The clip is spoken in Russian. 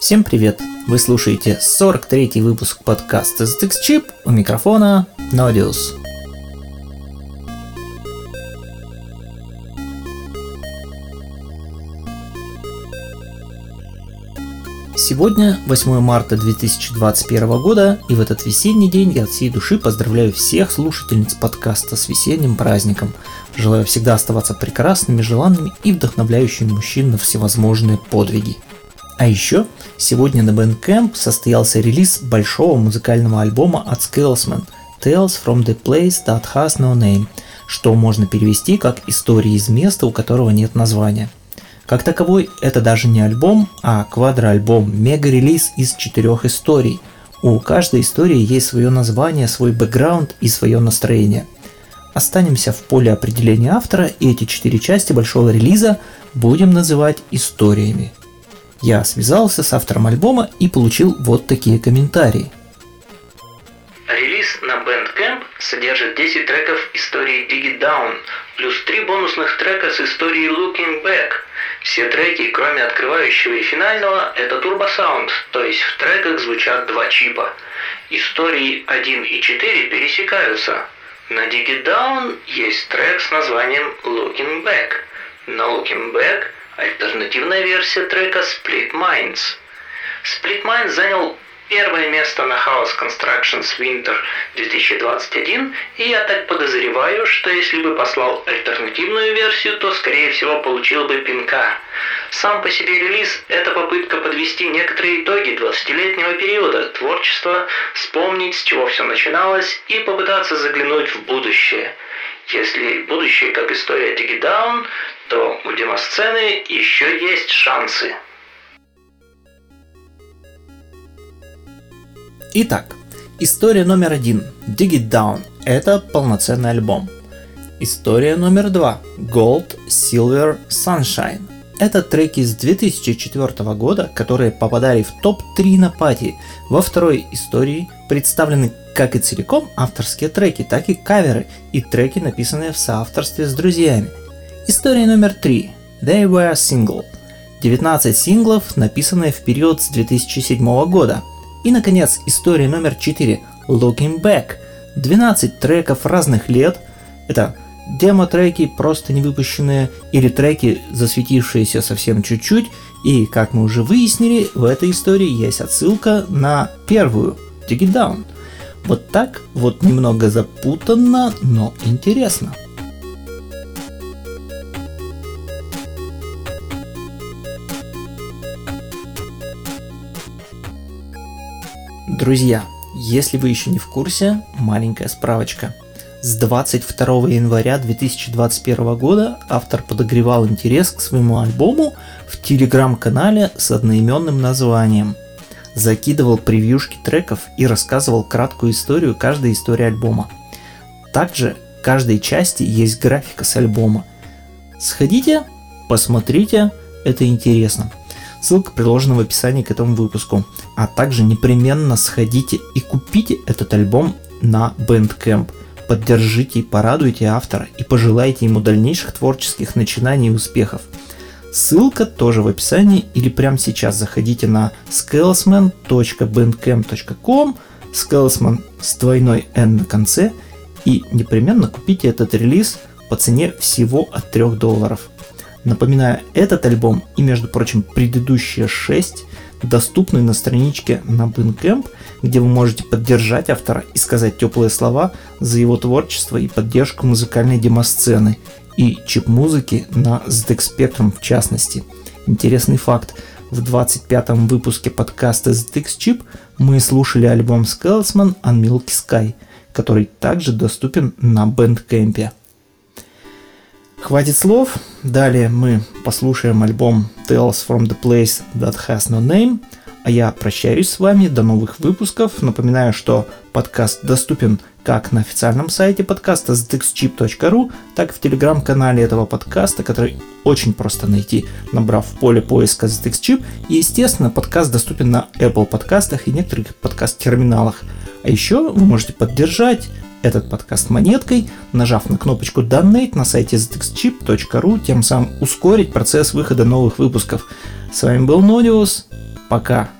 Всем привет! Вы слушаете 43-й выпуск подкаста ZX Chip у микрофона Nodius. Сегодня 8 марта 2021 года, и в этот весенний день я от всей души поздравляю всех слушательниц подкаста с весенним праздником. Желаю всегда оставаться прекрасными, желанными и вдохновляющими мужчин на всевозможные подвиги. А еще сегодня на Bandcamp состоялся релиз большого музыкального альбома от Scalesman Tales from the Place That Has No Name, что можно перевести как «Истории из места, у которого нет названия». Как таковой, это даже не альбом, а квадроальбом, мега-релиз из четырех историй. У каждой истории есть свое название, свой бэкграунд и свое настроение. Останемся в поле определения автора, и эти четыре части большого релиза будем называть историями. Я связался с автором альбома и получил вот такие комментарии. Релиз на Bandcamp содержит 10 треков истории Dig It Down, плюс 3 бонусных трека с историей Looking Back – все треки, кроме открывающего и финального, это турбосаунд, то есть в треках звучат два чипа. Истории 1 и 4 пересекаются. На Dig It Down есть трек с названием Looking Back. На Looking Back альтернативная версия трека Split Minds. Split Minds занял первое место на House Constructions Winter 2021, и я так подозреваю, что если бы послал альтернативную версию, то скорее всего получил бы пинка. Сам по себе релиз – это попытка подвести некоторые итоги 20-летнего периода творчества, вспомнить, с чего все начиналось, и попытаться заглянуть в будущее. Если будущее как история Digidown, то у демосцены еще есть шансы. Итак, история номер один Dig Down – это полноценный альбом. История номер два Gold, Silver, Sunshine – это треки с 2004 года, которые попадали в топ-3 на пати. Во второй истории представлены как и целиком авторские треки, так и каверы и треки, написанные в соавторстве с друзьями. История номер три They Were Single – 19 синглов, написанные в период с 2007 года – и, наконец, история номер 4 Looking Back. 12 треков разных лет. Это демо-треки, просто не выпущенные, или треки, засветившиеся совсем чуть-чуть. И, как мы уже выяснили, в этой истории есть отсылка на первую, Dig It Down. Вот так, вот немного запутанно, но интересно. Друзья, если вы еще не в курсе, маленькая справочка. С 22 января 2021 года автор подогревал интерес к своему альбому в телеграм-канале с одноименным названием. Закидывал превьюшки треков и рассказывал краткую историю каждой истории альбома. Также каждой части есть графика с альбома. Сходите, посмотрите, это интересно. Ссылка приложена в описании к этому выпуску. А также непременно сходите и купите этот альбом на Bandcamp. Поддержите и порадуйте автора и пожелайте ему дальнейших творческих начинаний и успехов. Ссылка тоже в описании или прямо сейчас заходите на scalesman.bandcamp.com scalesman с двойной n на конце и непременно купите этот релиз по цене всего от 3 долларов. Напоминаю, этот альбом и, между прочим, предыдущие 6 доступны на страничке на Bandcamp, где вы можете поддержать автора и сказать теплые слова за его творчество и поддержку музыкальной демосцены и чип-музыки на ZX Spectrum в частности. Интересный факт. В 25-м выпуске подкаста ZX Chip мы слушали альбом Scalesman on Milky Sky, который также доступен на Bandcamp. Хватит слов. Далее мы послушаем альбом Tales from the Place That Has No Name. А я прощаюсь с вами. До новых выпусков. Напоминаю, что подкаст доступен как на официальном сайте подкаста zdxchip.ru, так и в телеграм-канале этого подкаста, который очень просто найти, набрав в поле поиска zdxchip. И, естественно, подкаст доступен на Apple подкастах и некоторых подкаст-терминалах. А еще вы можете поддержать этот подкаст монеткой, нажав на кнопочку Donate на сайте ztxchip.ru, тем самым ускорить процесс выхода новых выпусков. С вами был Нодиус. Пока!